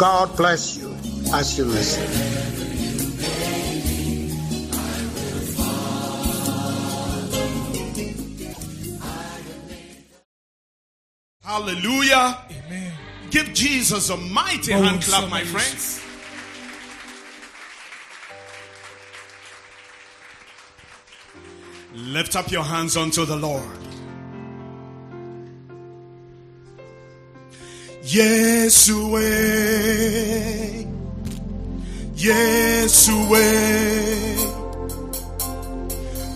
God bless you as you listen. Hallelujah. Amen. Give Jesus a mighty Oh, hand clap, my friends. Lift up your hands unto the Lord. Yesue, Yesue,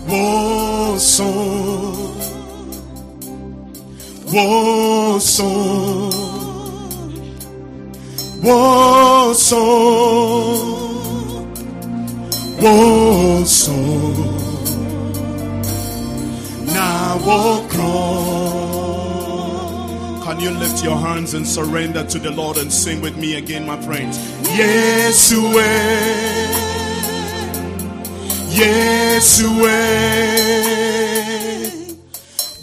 Woso, Woso, Woso, Woso, now Can you lift your hands and surrender to the Lord and sing with me again, my friends? Yesue, Yesue,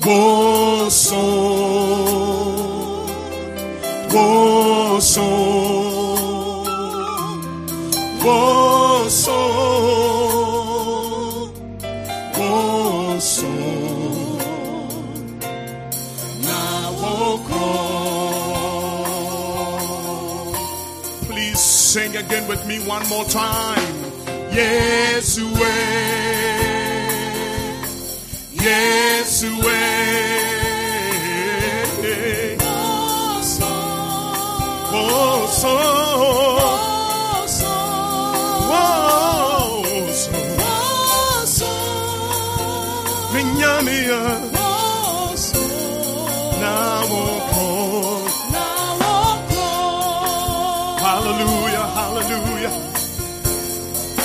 Woso, Woso, Woso, Woso. Sing again with me one more time. Yes, Yes, Oh, so.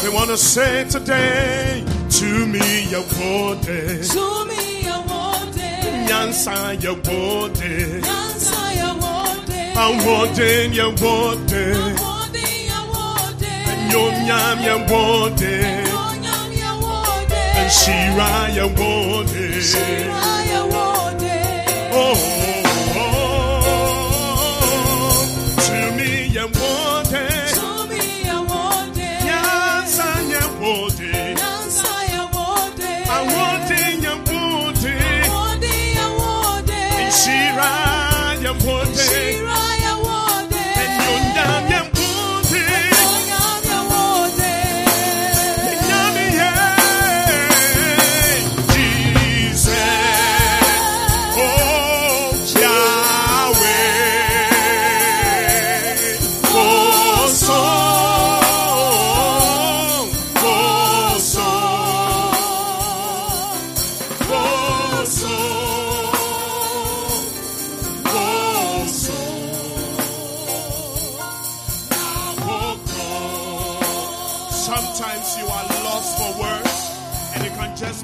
We want to say today, to me, your word, To me your word. Nyansa, your word, I want in your word, Nyonyam, your word, and Shira, your word. Oh, oh,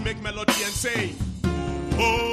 make melody and say, Oh.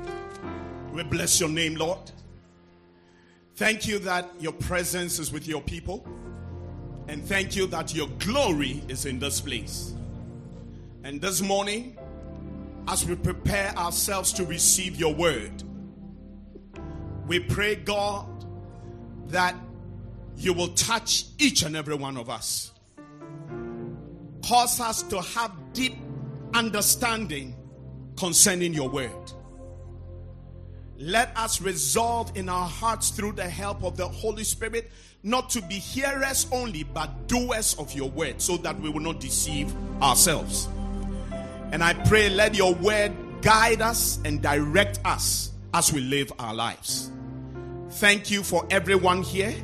Bless your name, Lord. Thank you that your presence is with your people. And thank you that your glory is in this place. And this morning, as we prepare ourselves to receive your word, we pray, God, that you will touch each and every one of us. Cause us to have deep understanding concerning your word. Let us resolve in our hearts through the help of the Holy Spirit not to be hearers only, but doers of your word, so that we will not deceive ourselves. And I pray, let your word guide us and direct us as we live our lives. Thank you for everyone here,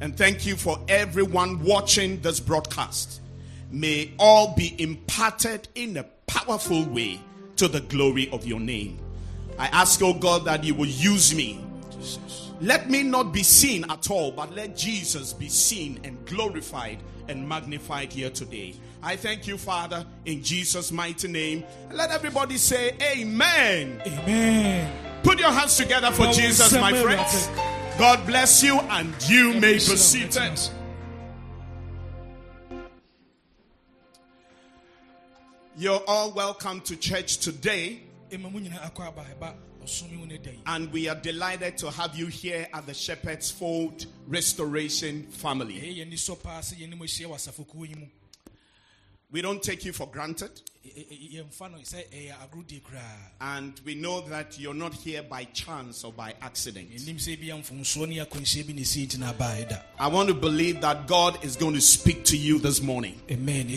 and thank you for everyone watching this broadcast. May all be imparted in a powerful way to the glory of your name. I ask, oh God, that you will use me. Let me not be seen at all, but let Jesus be seen and glorified and magnified here today. I thank you, Father, in Jesus' mighty name. Let everybody say, Amen. Amen. Put your hands together for Jesus, my friends. God bless you, and you may be seated. You're all welcome to church today, Ɛma mo nyinaa akɔ aba ɛba ɔsom wo ne da yi. and we are delighted to have you here at the Shepherd's Fold Restoration Family. Ɛyɛ yɛn nisɔ paa sɛ yɛn ne mo ahyia wɔ asafokuo yi mu. We don't take you for granted, and we know that you're not here by chance or by accident. Yɛnim sɛ bi mfomsoɔ ne akwanhyia bi ne ɛsi nti na abaa ɛda. I want to believe that God is going to speak to you this morning, Amen.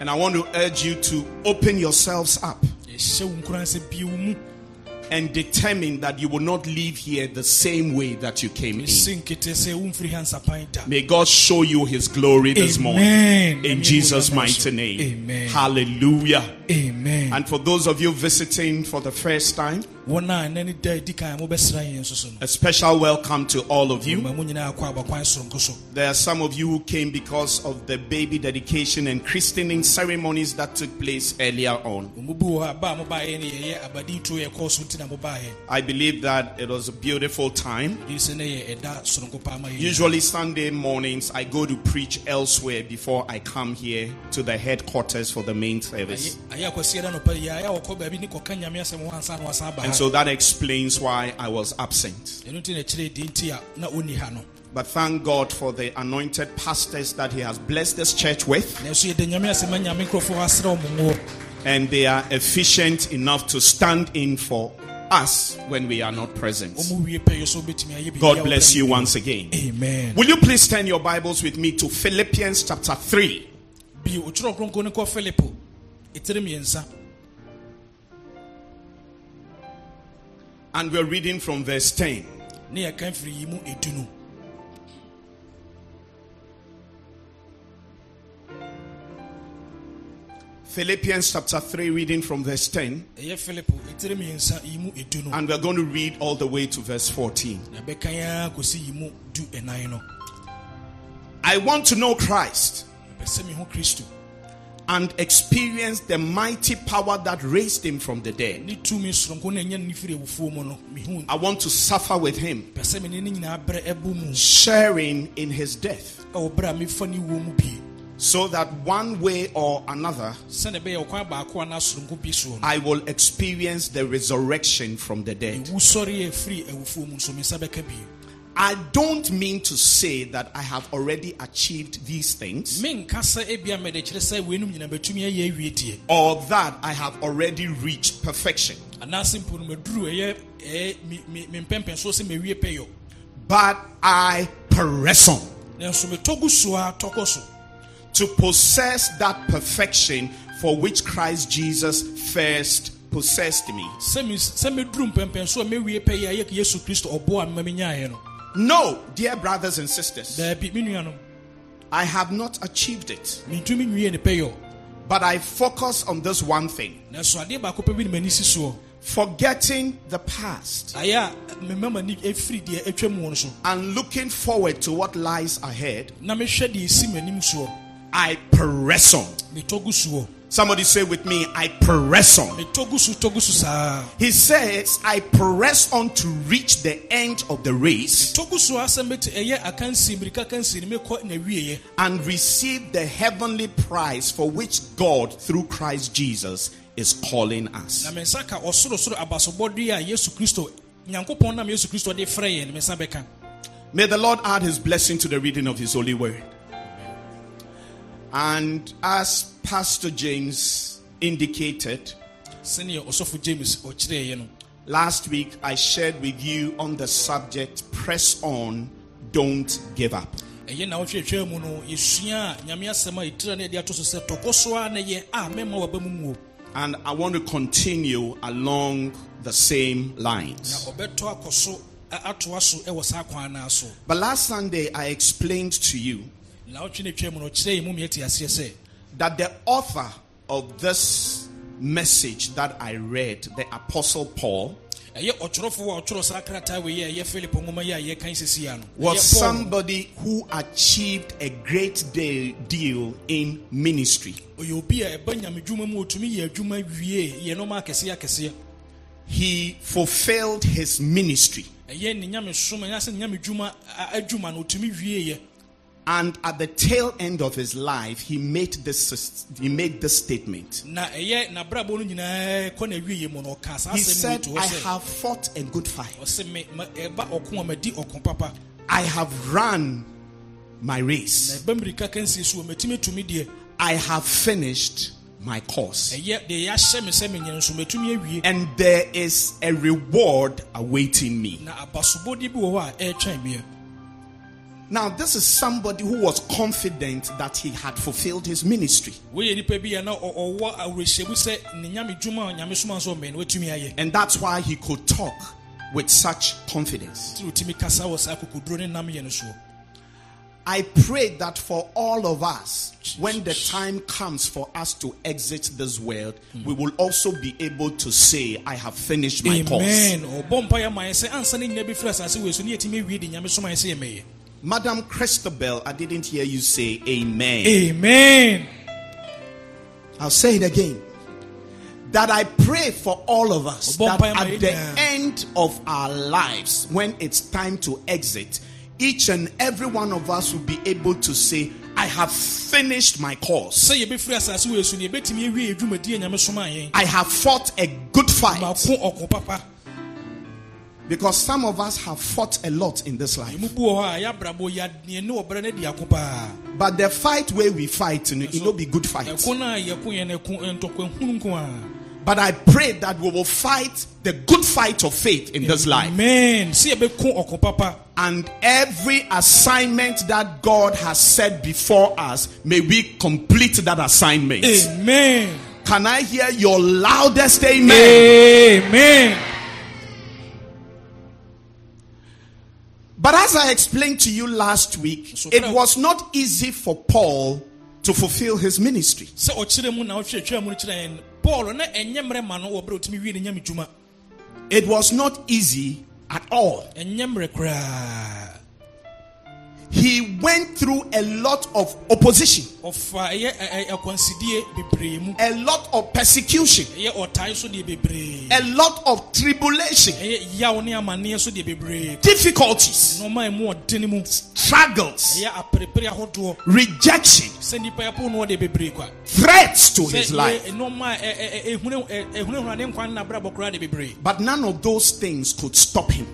Yɛgye di sɛ nyame no wobɛkasa. and I want to urge you to open yourselves up Yɛhyɛ wo nkuran sɛ bie wo mu. and determine that you will not leave here the same way that you came in. Ɛsi nkete sɛ womfiri ha nsapan da. May God show you his glory this morning. In Jesus' mighty name. Amen. Hallelujah. Amen. And for those of you visiting for the first time, a ɛnɛ ne da di kan a mobɛsra yɛn nso so no. a special welcome to all of you. Ma mo nyinaa akɔ aba kwan soronko so. There are some of you who came because of the baby dedication and christening ceremonies that took place earlier on. Ɔmo bi wɔ hɔ a ba a mobaeɛ no yɛyɛ abadintuo yɛkɔɔ so nti na mobaeɛ. I believe that it was a beautiful time. Gye sɛ ne yɛ ɛda soronko paa ma yɛn. Usually, Sunday mornings, I go to preach elsewhere before I come here to the headquarters for the main service. ayɛ akwasiɛ da nɔpa yi ayɛ a wɔkɔ baabi ne kɔka nyame asɛm ho ansa na wasan aba ha And so that explains why I was absent. ɛno nti na kyerɛ di nti a na ɔnni ha no But thank God for the anointed pastors that He has blessed this church with. nanso yɛda nyame asɛm a nyame nkurɔfoɔ asrɛ ɔ mo ngo And they are efficient enough to stand in for us when we are not present. ɔmo wie pɛyɛ so wobɛtumi ayɛ biribi God bless you once again. amen Will you please turn your Bibles with me to Philippians chapter 3? And we're reading from verse 10. ne yɛka firi yi mu ɛdu no Philippians chapter 3, reading from verse 10. ɛyɛ filipo ɛtiri mmiɛnsa yi mu ɛdu no And we're going to read all the way to verse 14. na bɛka ya kɔsi yi mu du ɛnan no I want to know Christ and experience the mighty power that raised him from the dead. ne tumi soronko na ɛnyɛ no ne firi awufuo mu no mehu I want to suffer with him, pɛ sɛ mene ne nyinaa berɛ ɛbɔ mu sharing in his death, ɛwɔ berɛ a mefa ne wuo mu bie so that one way or another sɛne ɛbɛyɛ ɔkwan baako anaa soronko bi soɔ no I will experience the resurrection from the dead. Ɛwu sɔre a ɛfiri awufuo mu nso me nsa bɛka bio I don't mean to say that I have already achieved these things menka sɛ ebia mɛde kyerɛ sɛ weinom nyina bɛtumi ayɛ awie deɛ or that I have already reached perfection, but I press on nanso metɔ gu so a tɔkɔ so. to possess that perfection for which Christ Jesus first possessed me. Sɛ me- sɛ meduru mpɛmpɛnso a mɛwie pɛyɛ a yɛ yesu kristo ɔboa me ma menyaeɛ no dear brothers and sisters, daabi me nuanom. I have not achieved it. mentumi nwie ne pɛyɛ o But I focus on this one thing. Nanso adeɛ baako pɛ bi ne m'ani si soɔ. Forgetting the past. Ayɛ a mema m'ani ɛfiri deɛ atwa mu no so. And looking forward to what lies ahead. na mehwɛ deɛ ɛsi m'anim soɔ. I press on. Metɔ gu soɔ Somebody say with me, I press on. metɔ gu so tɔ gu so saa He says, I press on to reach the end of the race tɔ gu so asɛm bɛte ɛyɛ akansie mmirika kansie ne mekɔ na wieɛ and receive the heavenly prize for which God, through Christ Jesus, is calling us. me nsa ka ɔsorosoro abasobɔde a yesu kristo nyankopɔn nam yesu kristo de frɛ yɛn ne me nsa bɛka May the Lord add his blessing to the reading of his holy word. And as Pastor James indicated, sɛneɛ ɔsɔfo james ɔkyerɛeɛ no last week I shared with you on the subject press on, don't give up. ɛyɛ na wɔtwerɛtwerɛ mu no yɛsua a nyame asɛm a yɛtira no yɛde ato so sɛ tɔkɔ so a na yɛ a mɛma waba mu muo And I want to continue along the same lines. ɔbɛtɔ akɔ so a- atoa so ɛwɔ saa kwan naa so But last Sunday I explained to you na wotwe ne twɛ mu no ɔkyerɛ yɛ mu miɛte aseɛ sɛ that the author of this message that I read, the Apostle Paul, ɛyɛ ɔtwerɛfoɔ a ɔtwerɛ saa krataa wei a ɛyɛ philip nwoma yi a yɛkan sɛsi a no was somebody who achieved a great de- deal in ministry. ɔyɛ obi a ɛba nyame dwuma mu ɔtumi yɛ adwuma wie yɛ nɔma akɛseɛ akɛseɛ He fulfilled his ministry. And at the tail end of his life, he made this, he made this statement. na ɛyɛ n'abrabɔ no nyinaa kɔ na wieɛ mu no ɔka saa He said, I have fought a good fight. ɔsɛ me ma- ɛba ɔko a madi ɔko papa I have run my race. ɛba mmirika kansie so wɔ matumi atumi deɛ I have finished my course. ɛyɛ deɛ yɛahyɛ me sɛ menyɛ nso matumi awie And there is a reward awaiting me. Now, this is somebody who was confident that he had fulfilled his ministry. woyɛ nipa bi a na ɔ- ɔwɔ awerɛhyɛmu sɛ ne nyame dwuma a nyame soma nso ɔmɛn no watumi ayɛ And that's why he could talk with such confidence. nti wotumi kasa wɔ saa akokoduro ne nam yɛ no soɔ I pray that for all of us, when the time comes for us to exit this world, we will also be able to say, I have finished my course. amen ɔbɔ mpa yɛ ma yɛ sɛ ansa ne nyina bɛfiri asase wei so ne yɛtumi awie de nyame soma yɛ sɛ yɛmɛyɛ Madam Christabel, I didn't hear you say amen. amen I'll say it again. That I pray for all of us that at the end of our lives, when it's time to exit, each and every one of us will be able to say, I have finished my course. sɛ yɛbɛfiri asase wei so ne yɛbɛtumi awie yɛ dwumadi a nyame soma I have fought a good fight. Mako ɔko papa Because some of us have fought a lot in this life. ɛmu bi wɔ hɔ a yɛabrabɔ yɛne ɔbrɛ no di ako paa But the fight where we fight, you know, it will be good fight. ɛko no a yɛko yɛ no ɛko ntɔkwahunu nko a But I pray that we will fight the good fight of faith in this life. amen sɛ yɛbɛko ɔko papa And every assignment that God has set before us, may we complete that assignment. amen Can I hear your loudest amen? amen But as I explained to you last week, it was not easy for Paul to fulfill his ministry. sɛ ɔkyerɛ mu na ɔtwerɛtwerɛ mu no kyerɛ yɛn paul na ɛnyɛ mmerɛ ma no wɔ berɛ a ɔtumi wie ne nyame dwuma It was not easy at all. Ɛnyɛ mmerɛ koraa He went through a lot of opposition, ɛkwansidie eh, eh, eh, bebree mu. A lot of persecution, ɛyɛ ɔtae so deɛ bebree. A lot of tribulation, ɛyɛ yaw ne amanneɛ so deɛ bebree. Difficulties, nɔɔma ɛmu ɔdene mu. Struggles, ɛyɛ aperepere ahodoɔ. Rejection, sɛ nnipa yɛpo no wɔde bebree kwa. Threats to his life. But none of those things could stop him.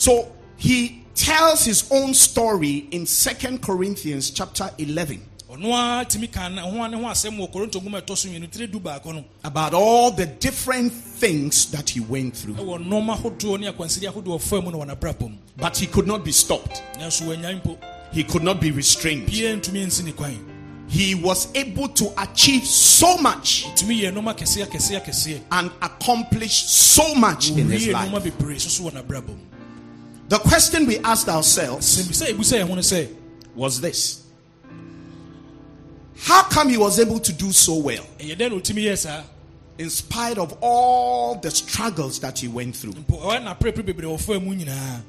So he tells his own story in Second Corinthians chapter 11 ɔno ara tumi ka na- ho a ne ho asɛm wɔ korinto nwoma a ɛtɔ so mmienu tire du baako no about all the different things that he went through. ɛwɔ nɔɔma ahodoɔ ne akwanside ahodoɔ ɔfa mu na wɔn abrabɔ mu But he could not be stopped. nanso wɔanya mpo He could not be restrained. bie ntumi nsi ne kwan he was able to achieve so much and accomplish so much in his life. The question we asked ourselves sɛ ebusa yɛn ho no sɛ was this. How come he was able to do so well? Ɛyɛ dɛn na otumi in spite of all the struggles that he went through? mpo ɔyɛ n'aprɛpɛ bebree wɔfɔ mu nyinaa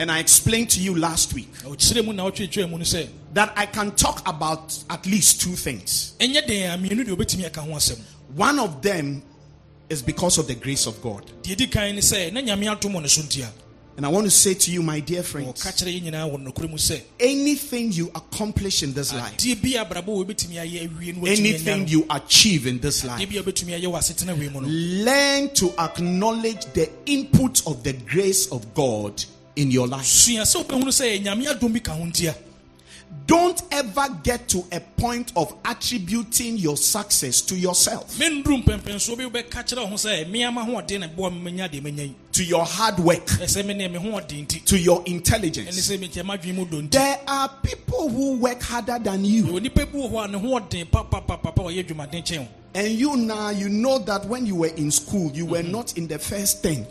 And I explained to you last week ɔkyerɛ mu na ɔtwetwe mu no sɛ that I can talk about at least two things. ɛnyɛ den a mmienu deɛ obetumi aka ho asɛm One of them is because of the grace of God. Deɛ di kan ne sɛ na nyame atom wɔ ne so ntia And I want to say to you, my dear friends, kyerɛ yɛn nyinaa wɔ nokorɛ mu sɛ anything you accomplish in this life, adeɛ bi abrabɔ wɔ obetumi ayɛ awie no watumi anya anything you achieve in this life, bi a obetumi ayɛ wɔ asetena wei mu no learn to acknowledge the input of the grace of God in your life. Don't ever get to a point of attributing your success to yourself, menduru mpɛmpɛnsoɔ bi wobɛka kyerɛ wo ho sɛ meama hoɔden na boa me manya deɛ manya yi. To your hard work, ɛsɛ me ne me hoɔden nti. To your intelligence. sɛ mekyɛ madwene mu dɔ nti. There are people who work harder than you. And you now, you know that when you were in school, you were not in the first 10.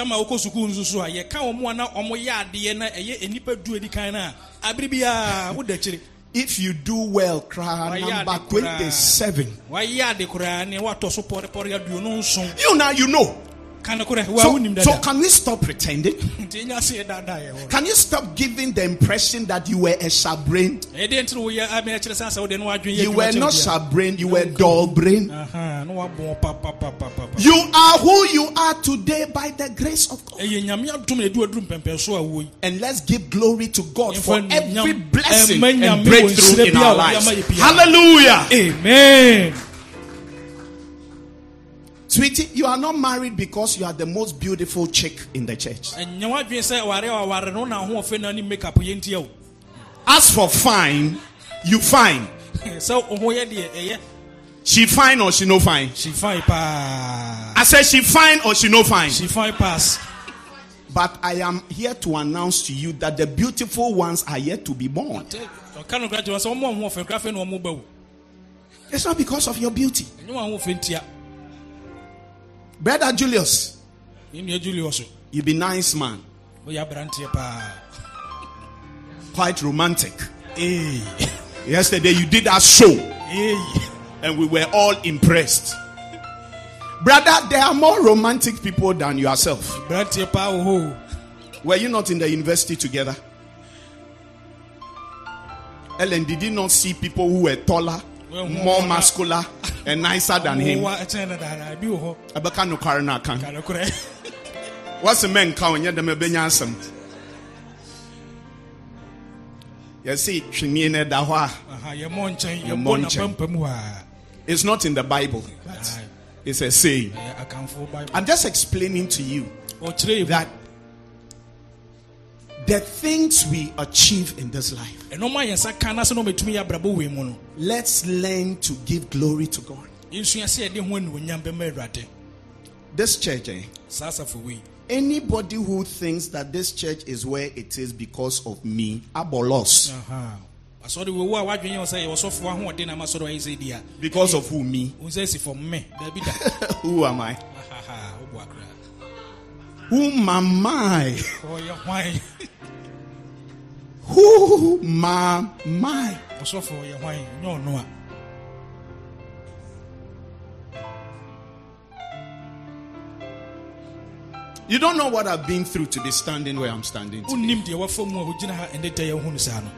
Tama wokɔ sukuu nso so a yɛka wɔ mu a na ɔmo yɛ adeɛ na ɛyɛ nnipa du adi kan no a abere woda akyire If you do well, cry number cry. 27. wayɛ ade koraa so pɔrepɔre aduonu nson You now, you know. Ka no korɛ wa So, so can we stop pretending? nti ɛnya se yɛdaadaa yɛ hɔ Can you stop giving the impression that you were a shabrain? ɛdeɛ nti no woyɛ ame kyerɛ sɛ sɛ wode no woadwen yɛ You were not shabrain, you were dull brain. You are who you are today by the grace of God. ɛyɛ nyame adom na ɛdu aduru mpɛmpɛnso a wɔ yi And let's give glory to God for every blessing and breakthrough in our lives. ama yɛ biara. Hallelujah. amen Sweetie, you are not married because you are the most beautiful chick in the church. ɛnyɛ woadwen sɛ ware a waware no na ahoɔfɛ no ne makeup yɛ ntia wo As for fine, you fine. sɛ wo ho yɛ deɛ ɛyɛ She fine or she no fine? she fine paa I said she fine or she no fine. she fine pass But I am here to announce to you that the beautiful ones are yet to be born. ɔka no kora kyerɛ sɛ ɔmo ahoɔfɛ kora afei na ɔmo ba wo It's not because of your beauty. Brother Julius, ne nua julius you be nice man, paa quite romantic. Ee. Yesterday you did that show Ee. and we were all impressed. Brother, there are more romantic people than yourself. aberanteɛ paa wɔ hɔ o. Were you not in the university together? Ellen, did you not see people who were taller, more muscular, and nicer than him? Wowa ɛkyɛn no daadaa bi wɔ hɔ Abeka no kware na aka. ka no korɛ What's the man count? Yeah, them ebenya asem. You see, twini ne da hɔ a, Aha, nkyɛn Yɛmmɔ yɛmmɔ nkyɛn. a It's not in the Bible. Aye. It's a saying. bible I'm just explaining to you that the things we achieve in this life, ɛnɔma yɛn nsa ka na sɛ na ɔmɛtumi yɛ abrabɔ wei mu no let's learn to give glory to God. yɛnsua sɛ yɛde ho anuonyam bɛma awurade This church, eh? saa asafo wei Anybody who thinks that this church is where it is because of me, abolos. Aha. asɔre wɔ wo a wadwene yɛ wɔ sɛ yɛwɔ sɔfo ahoɔden na masɔre ayɛ sɛ di a Because of who? Me. wo sɛ si me who am I? Ahaha, woboa koraa Who am I? Who am I? ɔsɔfo ɔyɛ hwan nyɛ ɔno a You don't know what I've been through to be standing where I'm standing. today. wonnim deɛ wafa mu a wogyina ha ɛnɛ da yɛwohu no saa no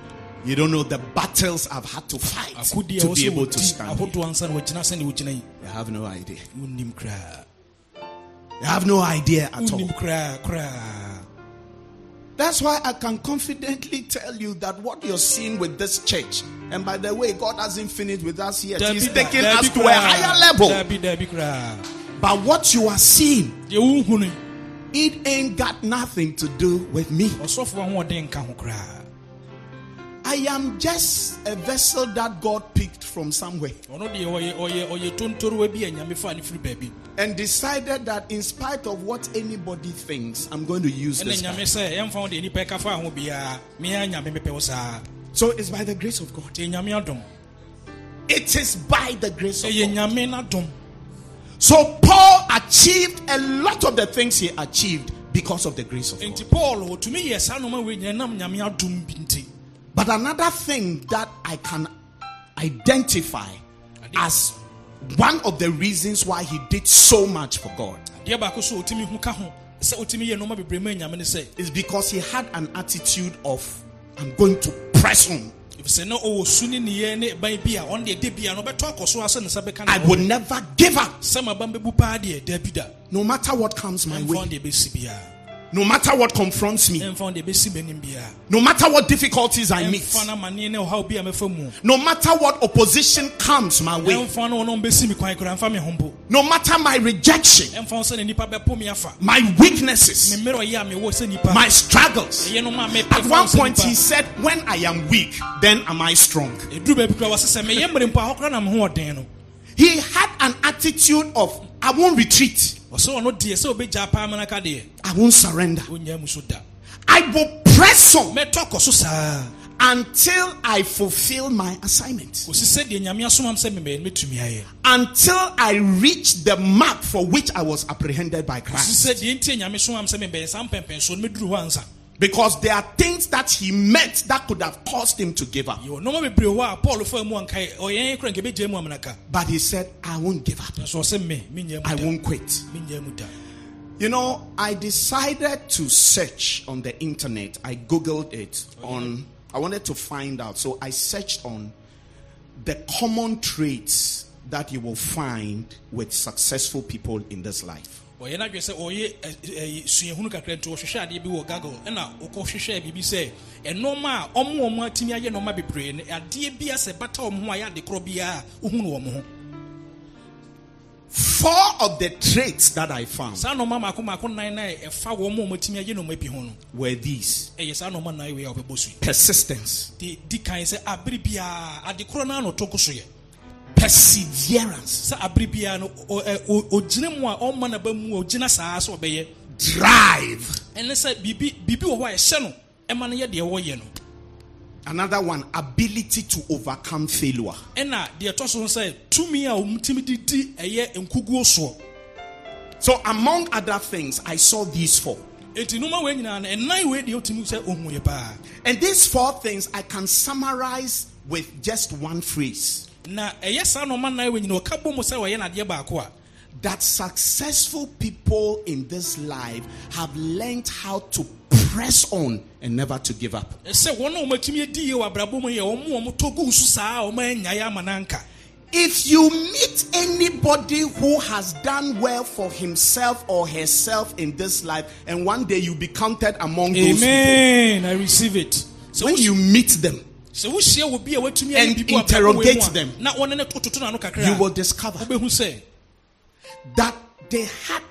You don't know the battles I've had to fight to be able to stand. here. ahodoɔ ansa na wagyina sɛne wogyina yi You have no idea. You have no idea at all. Wonnim koraa koraa That's why I can confidently tell you that what you're seeing with this church, and by the way, God hasn't finished with us yet. He's taking us to a higher level. dabi dabi koraa But what you are seeing, deɛ wohu no it ain't got nothing to do with me. I am just a vessel that God picked from somewhere and decided that in spite of what anybody thinks, I'm going to use this. guy. sɛ ɛmfa wo deɛ nnipa ɛka fa ho biaa mea nyame mepɛ wo saa So it's by the grace of God. ɛyɛ nyame adom It is by the grace of God. So Paul achieved a lot of the things he achieved because of the grace of God. Nti paul ɔtumi yɛ saa noma wei nyɛ nam nyame adom bi nti But another thing that I can identify as one of the reasons why he did so much for God adeɛ baako so a ɔtumi ho ka ho. Sɛ ɔtumi yɛ noma bebree ma nyame ne sɛ is because he had an attitude of, I'm going to press on. ɛfisɛ na ɔwɔ su ne neyɛ ne ban bi a ɔno deɛ da bi a no ɔbɛtɔ akɔ so a sɛ ne nsa bɛka I will never give up, sɛ maban bɛbu paa deɛ da bi da. No matter what comes my way, wo deɛ bɛsi biara no matter what confronts me, ɛmfa wo deɛ bɛsi m'anim biara no matter what difficulties I meet, no amanneɛ ne ɔhaw bi a mɛfa mu. No matter what opposition comes my way, no wɔn bɛsi me kwan koraa ɛmfa me ho mpo. No matter my rejection, ɛmfa wo sɛ ne nipa bɛpo me afa. My weaknesses, mmerɛ ɔyɛ a mewɔ sɛ nipa. My struggles. ɛyɛ no ma mɛpɛ At one point, he said, When I am weak, then am I strong. ɛduru baabi koraa wɔsɛ sɛ meyɛ mmere mpo a hɔ koraa na me ho ɔden no. He had an attitude of, I won't retreat, ɔsɛ ɔno deɛ sɛ obɛgya paa mana ka I won't surrender. ɔnya mu so da. I will press on until I fulfill my assignment, kɔsi sɛdeɛ nyame asomam sɛ memɛɛ no mɛtumi ayɛ. Until I reach the mark for which I was apprehended by Christ. Sɛ deɛ ntie nyame somam sɛ memɛɛ saa mpɛmpɛnsoɔ no mɛduru hɔ ansa Because there are things that he met that could have caused him to give up. yɛwɔ nɔma bebree hɔ a paul fa mu ankae ɔyɛn kora nka bɛgya mu amanaka But he said, I won't give up. nso ɔsɛ me menyɛ I won't quit. menyɛ mu da You know, I decided to search on the internet. I googled it oh, on I wanted to find out. So I searched on the common traits that you will find with successful people in this life. Ɔyɛ no adwene sɛ ɔyɛ ɛ- ɛ- suahunu kakra nti ɔhwehwɛ adeɛ bi wɔ Google ɛna wokɔhwehwɛ biribi sɛ ɛnɔɔma a ɔmo ɔmo atumi ayɛ nɔɔma bebree no adeɛ bi asɛ bata ɔmo ho a yɛ ade korɔ biara wohunu wɔ mo ho. Four of the traits that I found saa nɔɔma maako maako nan na ɛfa a ɔmo atumi ayɛ nɔɔma bi ho no were these. ɛyɛ saa nɔɔma nan wei a wɔbɛbɔ so yi persistence, perseverance, sɛ abere biara no ɔ- ɛ- ɔ- ɔgyina mu a ɔmma naba mu a ɔgyina saa sɛ drive. ɛne sɛ biribi biribi wɔ hɔ a ɛhyɛ no ɛma no yɛ deɛ wɔyɛ no Another one, ability to overcome failure. ɛna deɛ ɛtɔ so no sɛ tumi a ɔmtumi de di ɛyɛ nkuguo soɔ So, among other things, I saw these four. enti noma wei nyinaa no ɛnan wei deɛ wotumi sɛ ɔhu yɛ paa And these four things I can summarize with just one phrase na ɛyɛ saa nɔɔma nan wei nyina ɔka bɔ mu sɛ wɔyɛ nadeɛ baako a that successful people in this life have learned how to press on and never to give up. ɛsɛ wɔn a wɔmatumi adi yie wɔ abrabɔ mu yɛ wɔn a wɔtɔ gu so saa a wɔma anyaeɛ ama no If you meet anybody who has done well for himself or herself in this life, and one day you be counted among those people, amen. I receive it. Sɛ when you meet them, sɛ wohyia wɔ bi a watumi And ayɛ biribi wɔ abrabɔ wei mu interrogate them. you will discover that they had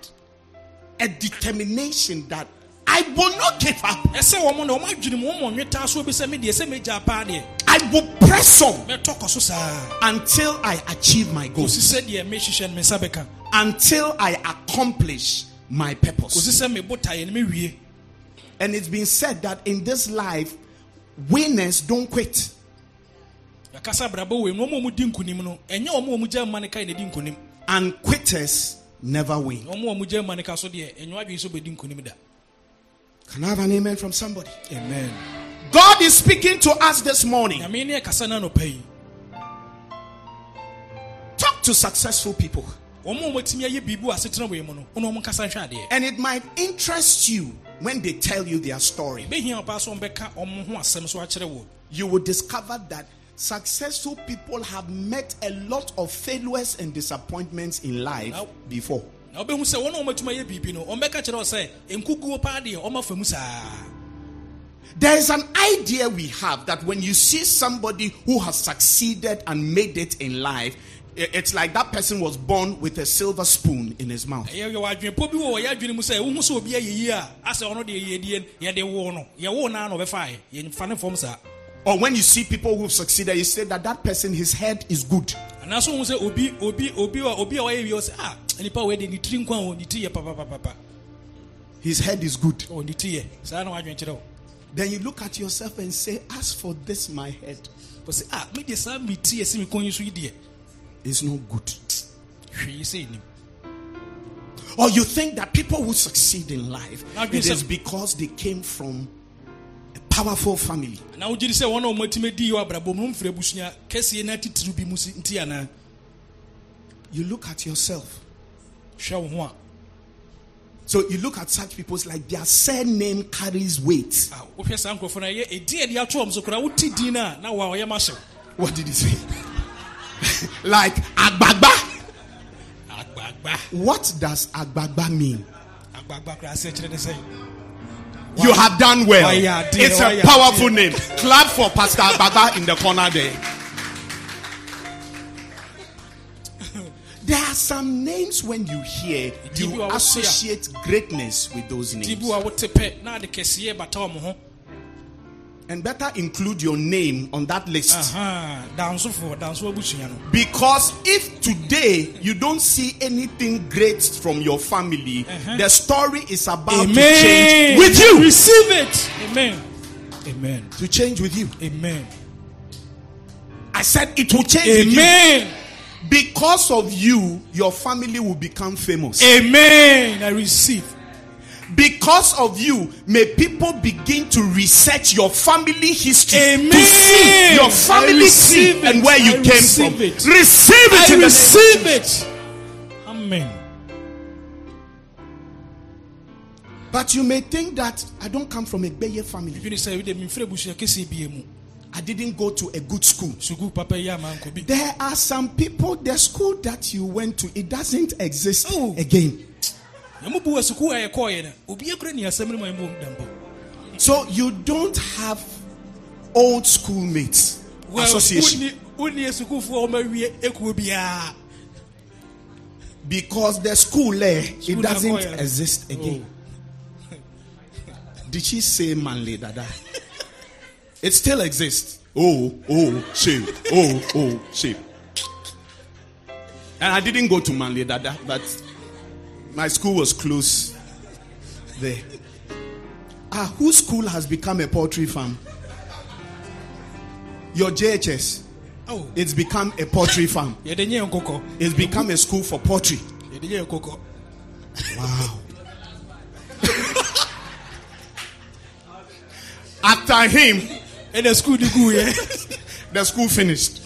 a determination that I will not give up. ɛsɛ wɔn na wɔn adwene mu wɔn nweta so bi sɛ me deɛ sɛ megya paa deɛ I will press on mɛtɔ kɔ so saa until I achieve my goals, sɛ deɛ mehyehyɛ no me nsa bɛka until I accomplish my purpose. sɛ mebo taeɛ no mewie And it's been said that in this life, winners don't quit. yɛkasa abrabɔ wei mu wɔn a wɔdi nkonim no ɛnyɛ wɔn a wɔgya mma no kae na di nkonim And quitters never win. wɔn a wɔgya mma no ka so deɛ ɛnyɛ adwene sɛ wɔbɛdi nkonim da Can I have an amen from somebody? amen God is speaking to us this morning. nyame ne ɛkasa no anɔpa yi Talk to successful people. Wɔn a wɔatumi ayɛ biribi wɔ asetena wei mu no wɔn a wɔn nkasa nhwɛ adeɛ And it might interest you when they tell you their story. bɛhia ɔpaa so wɔn bɛka wɔn ho asɛm so akyerɛ wɔ You will discover that successful people have met a lot of failures and disappointments in life before. na wobɛhu sɛ wɔn a wɔatumi ayɛ biribi no wɔn kyerɛ wɔ sɛ nkuguo paa deɛ wɔn mu saa. There is an idea we have that when you see somebody who has succeeded and made it in life, it's like that person was born with a silver spoon in his mouth. ɛyɛ yɛ adwenepɔ bi wɔ wɔyɛ adwene mu sɛ wohu sɛ obi ayɛ yie a asɛ ɔno deɛ yɛdie yɛde wo no. Yɛwo naa na ɔbɛfaeɛ yɛmfa ne fam saa. Or when you see people who've succeeded, you say that that person, his head is good. ah His head is good. ɔ ne tiri yɛ. Saa na wadwen kyerɛ wo. Then you look at yourself and say, As for this, my head wɔsɛ a mede saa meti ɛsi me kɔn yi so yi deɛ is not good. hwee sɛ nim Or you think that people who succeed in life, it is because they came from a powerful family. na wogye di sɛ wɔn a ɔmatumi di yɛ abrabɔ mu no mfiri abusua kɛseɛ no atitiriw bi mu si nti anaa You look at yourself. hwɛ wo ho a So you look at such people, it's like their surname carries weight. a wohwɛ saa nkurɔfoɔ no ɛyɛ ɛdin a ɛde ato ɔm so koraa wote din no a na wa ɔyɛ ma hyew What did he say? like Agbagba. agbagba What does Agbagba mean? agbagba koraa sɛ kyerɛ ne You have done well. It's a powerful name. Clap for Pastor Agbagba in the corner there. There are some names when you hear, you associate greatness with those names. And better include your name on that list. Aha, dansofoɔ danso abusua no. Because if today you don't see anything great from your family, the story is about to change with you. receive it. Amen. Amen. To change with you. amen. I said it will change amen. Because of you, your family will become famous. amen. I receive Because of you, may people begin to research your family history to see your family tree and where you I came receive from. it. Receive it i receive it amen But you may think that I don't come from a Beye family. dwene sɛ wode memfiri abusua kɛseɛ bia mu I didn't go to a good school. sukuu papa yi ama nkɔ bi There are some people, the school that you went to, it doesn't exist Oh. again. Na mobu wɔ sukuu a yɛkɔɔyɛ no obia kora ni asɛm no ma ɛmom dampɔ So you don't have old schoolmates association wonni sukuufoɔ a ɔmawie ɛkuo biaa because the school there it doesn't exist oh. again. Did she say manly dada? It still exists. Oh, oh, shame. Oh, oh, shame. And I didn't go to manly dada, but my school was close there. Ah, whose school has become a poultry farm? Your JHS. Oh, It's become a poultry farm. yɛde nyɛ nkokɔ It's become a school for poultry. yɛde nyɛ nkokɔ Wow. After him, de guiɛ the school finished.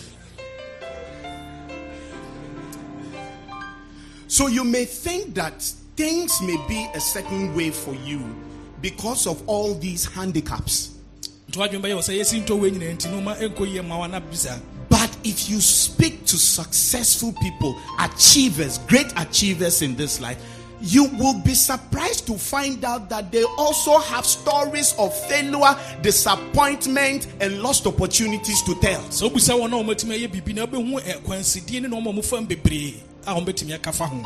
So you may think that things may be a certain way for you because of all these handicaps. But if you speak to successful people, achievers, great achievers in this life, you will be surprised to find out that they also have stories of failure, disappointment, and lost opportunities to tell. sɛ wobusa wɔn a ɔmatumi ayɛ biribi na wobɛhu akwansidie ne na ɔma mofam bebree a ɔmbɛtumi aka fa ho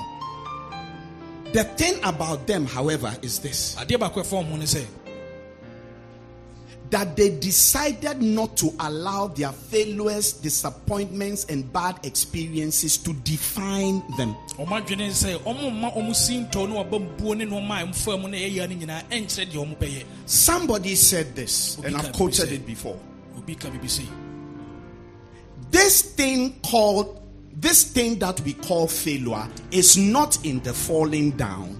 The thing about them, however, is this adeɛ baako ɛfa ɔmo ne sɛ that they decided not to allow their failures, disappointments, and bad experiences to define them. ɔmo adwene sɛ ɔmo mma ɔmo si ntɔ ne ɔba mbuo ne nɔɔma a ɛmfa mu na ɛyɛ no nyinaa ɛnkyerɛ deɛ ɔmo bɛyɛ Somebody said this, and I've quoted it before. obi ka biribi sei This thing called, this thing that we call failure is not in the falling down,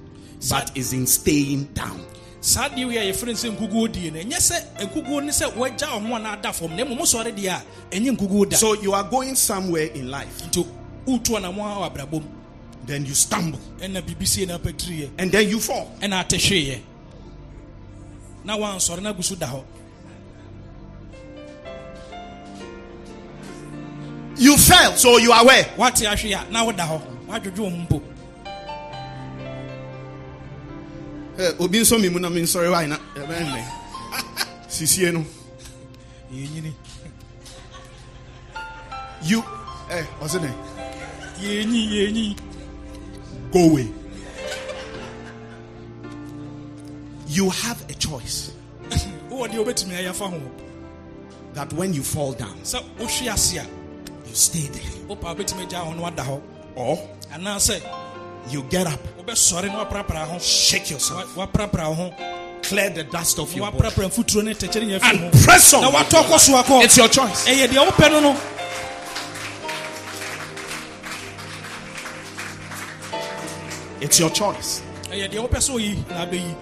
but is in staying down. Saa deɛ wei a yɛfrɛ no sɛ nkuguo die no ɛnyɛ sɛ nkuguo ne sɛ woagya wo ho a na ada fam na mmom wosɔre deɛ a ɛnyɛ nkuguo da So you are going somewhere in life, nti wotu anamo a wɔ abrabɔ then you stumble, ɛna biribi sie na apatiriɛ and then you fall. ɛna ate hweeɛ na wansɔre no agu so da hɔ You fell, so you are where? woate ahwe a na woda hɔ woadwodwo wo ho mpo Eh, obi nso mi mu na mi nsɔre wa ina ɛbɛn eh, mɛ sisie no yɛnyini you ɛ ɔsi dɛ yɛnyi yɛnyi go away. You have a choice. Wowɔ deɛ wobɛtumi ayɛ fa ho? That when you fall down, wohwe ase a you stay there, wopa wobɛtumi agya ho na wada hɔ or anaasɛ you get up, wobɛsɔre na waprapra ho shake yourself, Wa- waprapra wo ho clear the dust of your body. Waprapra mfuturo ne tɛkyɛ ne nyɛ and press on. na watɔ kɔ so akɔ. It's your choice. ɛyɛ deɛ wopɛ no no. It's your choice. ɛyɛ deɛ wopɛ sɛ oyi na abɛyi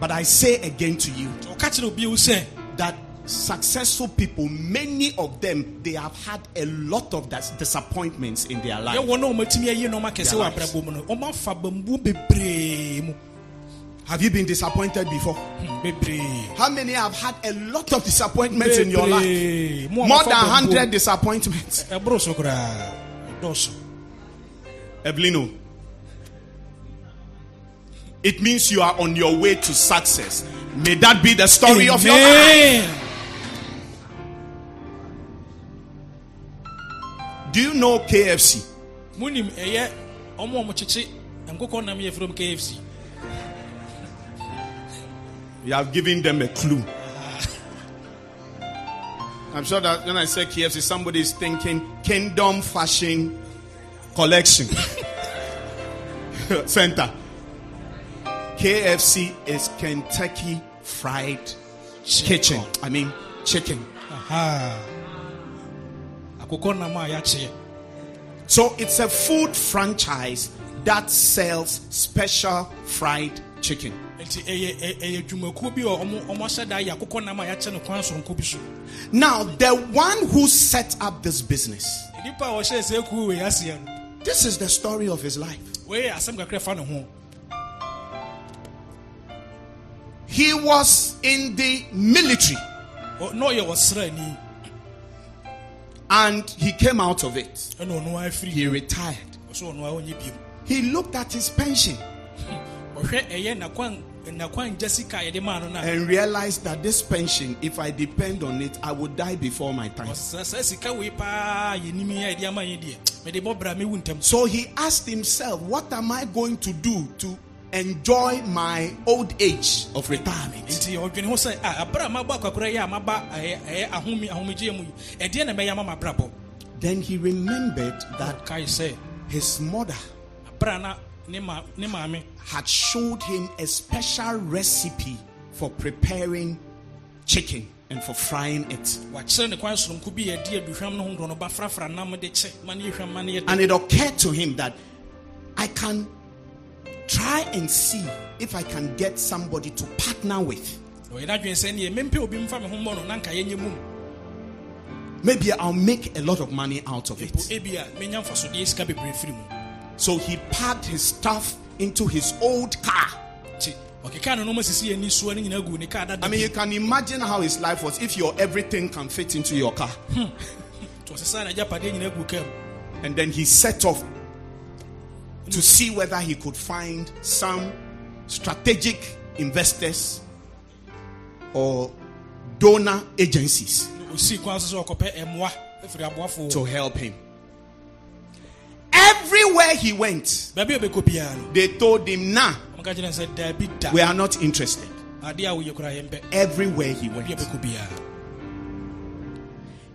But I say again to you ɔka kyerɛ obi wo sɛ that successful people, many of them, they have had a lot of dis- disappointments in their life. yɛwɔ na ɔmatumi ayi na ɔmakɛsɛ Their wɔ lives. abrabɔ mu no ɔmafa bambu bebree mu Have you been disappointed before? Hmm, How many have had a lot of disappointments in your life? Bebree. Mo a More than 100 disappointments. ɛboro so koraa ɛdɔɔso Evelino. It means you are on your way to success. May that be the story of your life. Do you know KFC? munim ɛyɛ ɔmo a ɔmokyekye nkokɔ nam yɛ from kfc You have given them a clue. I'm sure that when I say KFC, somebody is thinking Kingdom Fashion Collection Center. KFC is Kentucky Fried Kitchen. I mean, chicken. Aha. So it's a food franchise that sells special fried chicken. nti ɛyɛ ɛ- ɛyɛ dwumakuo bi a ɔmo ɔmo ahyɛ da yɛ akokɔ nam a yɛakyɛ no kwan soronko bi so. Now, the one who set up this business, nipa a ɔhyɛ sɛ kuo wei aseɛ no. this is the story of his life. wei yɛ asɛm kakra fa ne He was in the military and he came out of it. ɛna ɔno afiri He retired. ɔso ɔno a ɔnyɛ biom He looked at his pension ɔhwɛ ɛyɛ eh, nakwan nakwan gya sika eh, a yɛde maa oh, no no a and realized that this pension, if I depend on it, I would die before my time. Oh, ɔsɛ sɛ sika wei paa yɛnim a eh, yɛde ama yɛ deɛ mede bɔ bra mewu ntɛm So he asked himself, What am I going to do to enjoy my old age of retirement? nti ɔdwene ho sɛ ah, a abra a mabɔ akwakora yi a maba ɛyɛ ɛyɛ ahomi ahomegyeɛ mu yi ɛdeɛ na ɛbɛyɛ ama mabrabɔ Then he remembered that sɛ his mother abra na ne ma ne maame had showed him a special recipe for preparing chicken and for frying it. wakyerɛ ne kwan soronko bi yɛde aduhwam no ho ndɔ no ba frafra nam de kyɛ ma ne yɛhwam ma ne yɛde And it occurred to him that I can try and see if I can get somebody to partner with. ɔyɛ n'adwene sɛ neɛ mempɛ obi mfa me ho mmɔ no na nka yɛnyɛ mum Maybe I'll make a lot of money out of it. ebi a menya mfasodeɛ sika bebree firi mu So he packed his stuff into his old car. nti ɔkeka no noma sisi ani soa no nyinaa gu ne kaa dada I mean, you can imagine how his life was if your everything can fit into your car. nti ɔsesa na agyapadeɛ nyinaa gu kam And then he set off to see whether he could find some strategic investors or donor agencies to help him. Everywhere he went, they told him, Nah, we are not interested. Everywhere he went.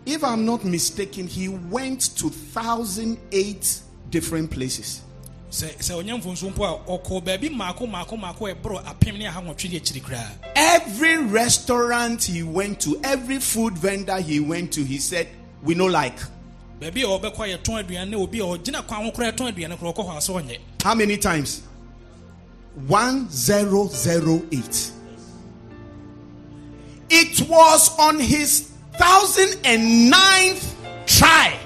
If I'm not mistaken, he went to 1008 different places. Every restaurant he went to, every food vendor he went to, he said, We no like. baabi a ɔbɛkɔ yɛtɔn aduane obi a ɔgyina kwan ho koraa yɛtɔn aduane koraa ɔkɔ hɔ a ɔnyɛ How many times? 1008. It was on his 1009th try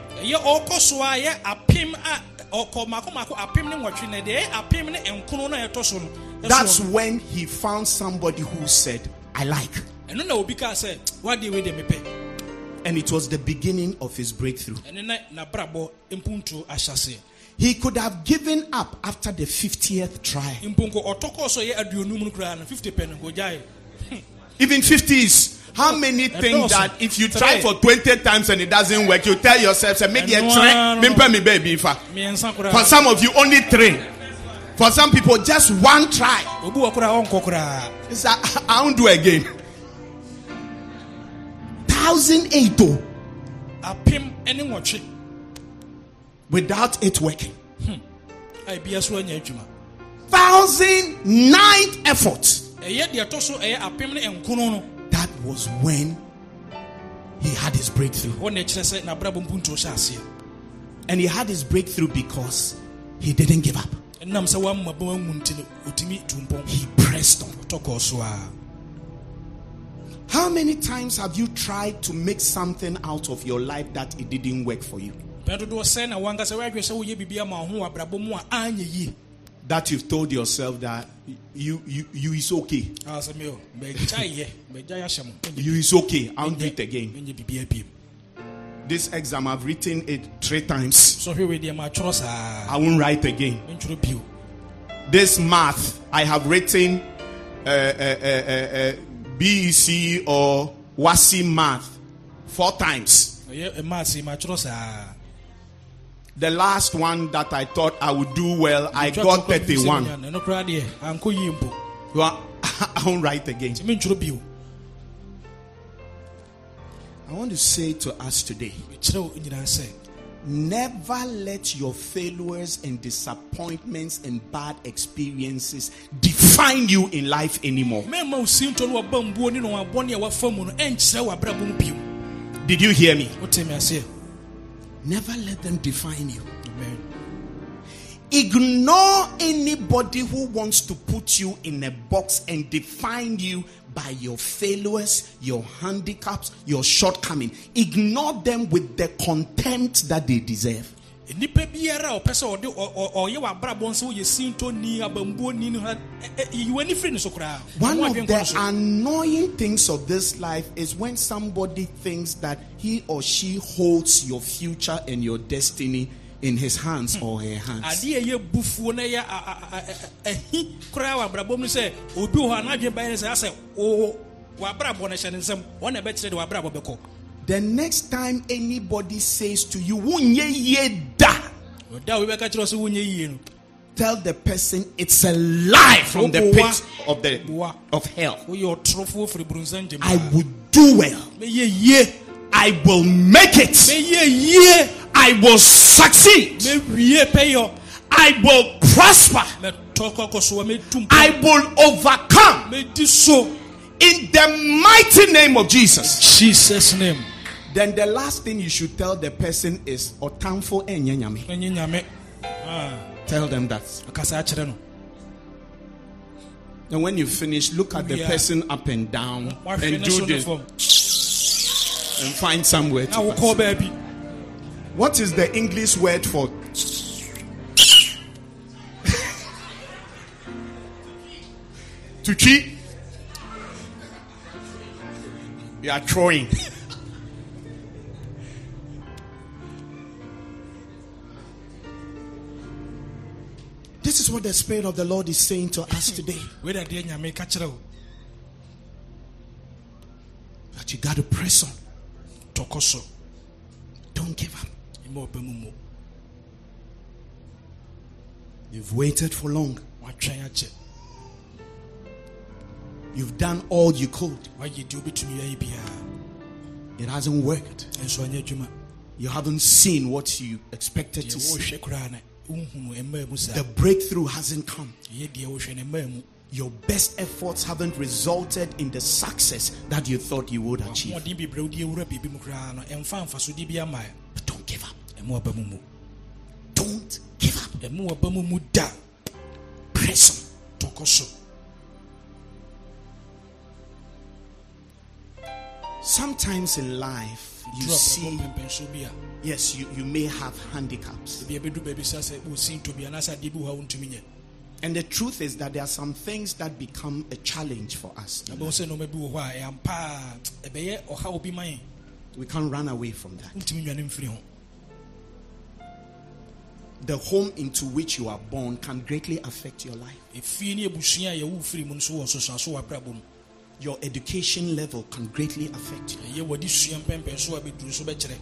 ɛyɛ ɔkɔ so a yɛ apem a ɔkɔ maako maako apem ne nwɔtwe na deɛ ɛyɛ apem ne nkono na ɛtɔ so no ɛso That's when he found somebody who said, I like. ɛno na obi kaa sɛ wadeɛ wei deɛ mepɛ And it was the beginning of his breakthrough. ɛne na nabrabɔ mpuntuo ahyɛseɛ He could have given up after the 50th try. mponko ɔtɔ kɔɔ so yɛ aduonum no koraa no 50 pɛ no nkɔgyae Even 50s. How many A think that if you try for 20 times and it doesn't work, you tell yourself, say, maybe a no, try, no, no. me baby. fa." For some of you, only three. For some people, just one try. obi wɔ koraa It's a, I won't do again. Thousand eight oh, apem ne nwɔtwe without it working. so anya adwuma effort. Ɛyɛ deɛ ɛtɔ so ɛyɛ apem ne nkono no that was when he had his breakthrough. hɔ na ɛkyerɛ sɛ n'abrabɔ mpuntuo hyɛ aseɛ And he had his breakthrough because he didn't give up. ɛnam sɛ wamma bɛma mu nti no ɔtumi tu mpɔn He pressed on. How many times have you tried to make something out of your life that it didn't work for you? Pɛn dodoɔ sɛ na wankasa woadwene sɛ woyɛ biribi ama wo ho wɔ abrabɔ mu a anyɛ yie That you've told yourself that you you you is okay. Ah, sɛ meo magyaeyɛ magyae ahyɛ mo You is okay. I'll do it again. menyɛ biribia biem This exam I've written it three times. sɔhwɛ wei deɛ matwerɛ saa I won't write again. This math I have written uh, uh, uh, uh, uh, BEC or WASSCE math four times. The last one that I thought I would do well, I got 31. ɛno koraa deɛ ankɔ yie mpo Well, I won't write again. nti mentwerɛ bio I want to say to us today mekyerɛ wo nyinaa sɛ never let your failures and disappointments and bad experiences define you in life anymore. mɛma wo sinto no waba mbuo ne no wabɔne a wafa mu no ɛnkyerɛ wɔ abrabɔ mu bio Did you hear me? Wote me aseɛ Never let them define you. Amen. Ignore anybody who wants to put you in a box and define you by your failures, your handicaps, your shortcomings. Ignore them with the contempt that they deserve. Nipa biara a ɔpɛ sɛ ɔde ɔyɛ w'abrabɔ nso woyɛ sintoni abambuoni no ha. Ɛ- ɛ- yi w'ani firi ne so koraa. One of the annoying things of this life is when somebody thinks that he or she holds your future and your destiny in his hands or her hands. adeɛ a ɛyɛ bufuo na a- ahi koraa wɔ abrabɔ mu sɛ obi wɔ hɔ a n'adwene bɛyɛ sɛ asɛ wo w'abrabɔ no hyɛ ne nsɛm wɔn na ɛbɛkyerɛ de w'abrabɔ bɛkɔ The next time anybody says to you, "Wunye ye da," ɔda a wobɛka kyerɛ sɛ wonyɛ yie no tell the person it's a lie from the pit of the of hell. woyɛ ɔtorofoɔ firi burunsan gyem I will do well. I will make it. I will succeed. I will prosper. mɛtɔ kɔkɔ so wɔ mɛtu I will overcome in the mighty name of Jesus. jesus name Then the last thing you should tell the person is otamfo enyenyame. Ah, Tell them that. akasa akyerɛ no And when you finish, look at the person up and down and do this and find somewhere to. pass. baabi What is the English word for? to cheat? You are throwing. Is what the Spirit of the Lord is saying to us hmm. today. wei da deɛ nyame ka kyerɛ wo oh. That you got to press on. tɔkɔ so Don't give up. ɛma ɔba mu mu You've waited for long. You've done all you could. wayɛ deɛ wobɛtumi ayɛ biara It hasn't worked. ɛnso anyɛ adwuma You haven't seen what you expected to see. Wohwɛ koraa no wohunu ɛmaa mu saa The breakthrough hasn't come. ɛyɛ deɛ wohwɛ no ɛmaa mu Your best efforts haven't resulted in the success that you thought you would achieve. ahoɔden bebree wode awura biribi mu koraa no ɛmfa mfasodeɛ bi ama ɛ But don't give up. ɛma ɔba mu mu Don't give up. ɛma ɔba mu mu da Press on. Sometimes in life, you see, ɛbɔ mpɛmpɛnso bi a yes, you, you may have handicaps. ebi ɛbɛdu baabi sa sɛ wosi nto bi anaasɛ adeɛ bi wɔ ha wontumi nyɛ And the truth is that there are some things that become a challenge for us. ɛbɛwo sɛ nɔɔma bi wɔ hɔ a ɛampa a ɛbɛyɛ ɔhaw bi ma yɛn We can't run away from that. wontumi nwane mfiri ho The home into which you are born can greatly affect your life. Your education level can greatly affect you. ɛyɛ wɔde sua mpɛmpɛnso a bɛduru so bɛkyerɛ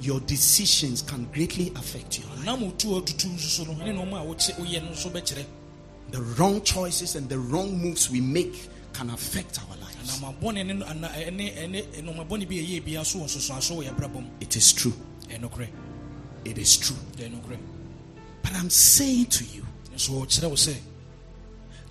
Your decisions can greatly affect your life. nam otu ɔtutu nso so no ne nɔɔma a wokye- woyɛ no nso bɛkyerɛ The wrong choices and the wrong moves we make can affect our lives. anamabɔne ne ana- ɛne ɛne nɔɔmabɔne bi a ɛyɛ bia so wɔ nsosoaso wɔ yɛ abrabɔ mu It is true. It is true. But I'm saying to you,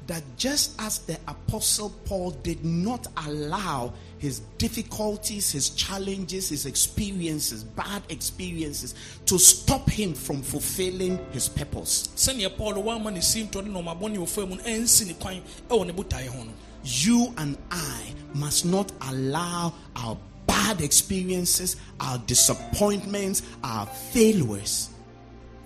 that just as the apostle Paul did not allow his difficulties, his challenges, his experiences, bad experiences to stop him from fulfilling his purpose. sɛnea paul wama ne sintɔ ne nɔmabɔne wɔfa mu no ɛnsi ne kwan ɛwɔ ne botaeɛ ho no You and I must not allow our bad experiences, our disappointments, our failures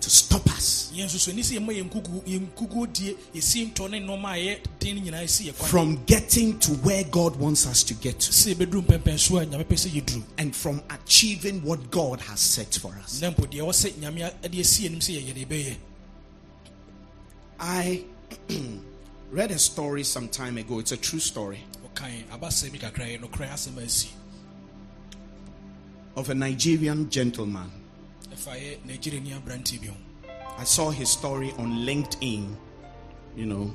to stop us. Yɛn nso so ɛni sɛ yɛma yɛn nkukuo- yɛn nkukuo die yɛsintɔ ne nnɔma a ɛyɛ den no nyinaa si yɛ kwan. From getting to where God wants us to get to. Sɛ yɛbɛduru mpɛmpɛnso a nyame pɛ sɛ yɛduru. And from achieving what God has set for us. na mpo deɛ ɛwɔ sɛ nyame a- de asi anim sɛ yɛyɛ de bɛyɛ I read a story some time ago. It's a true story. Ɔkae abasɛ bi kakra yɛ nokorɛ asɛm a asi. Of a Nigerian gentleman. I saw his story on LinkedIn. You know,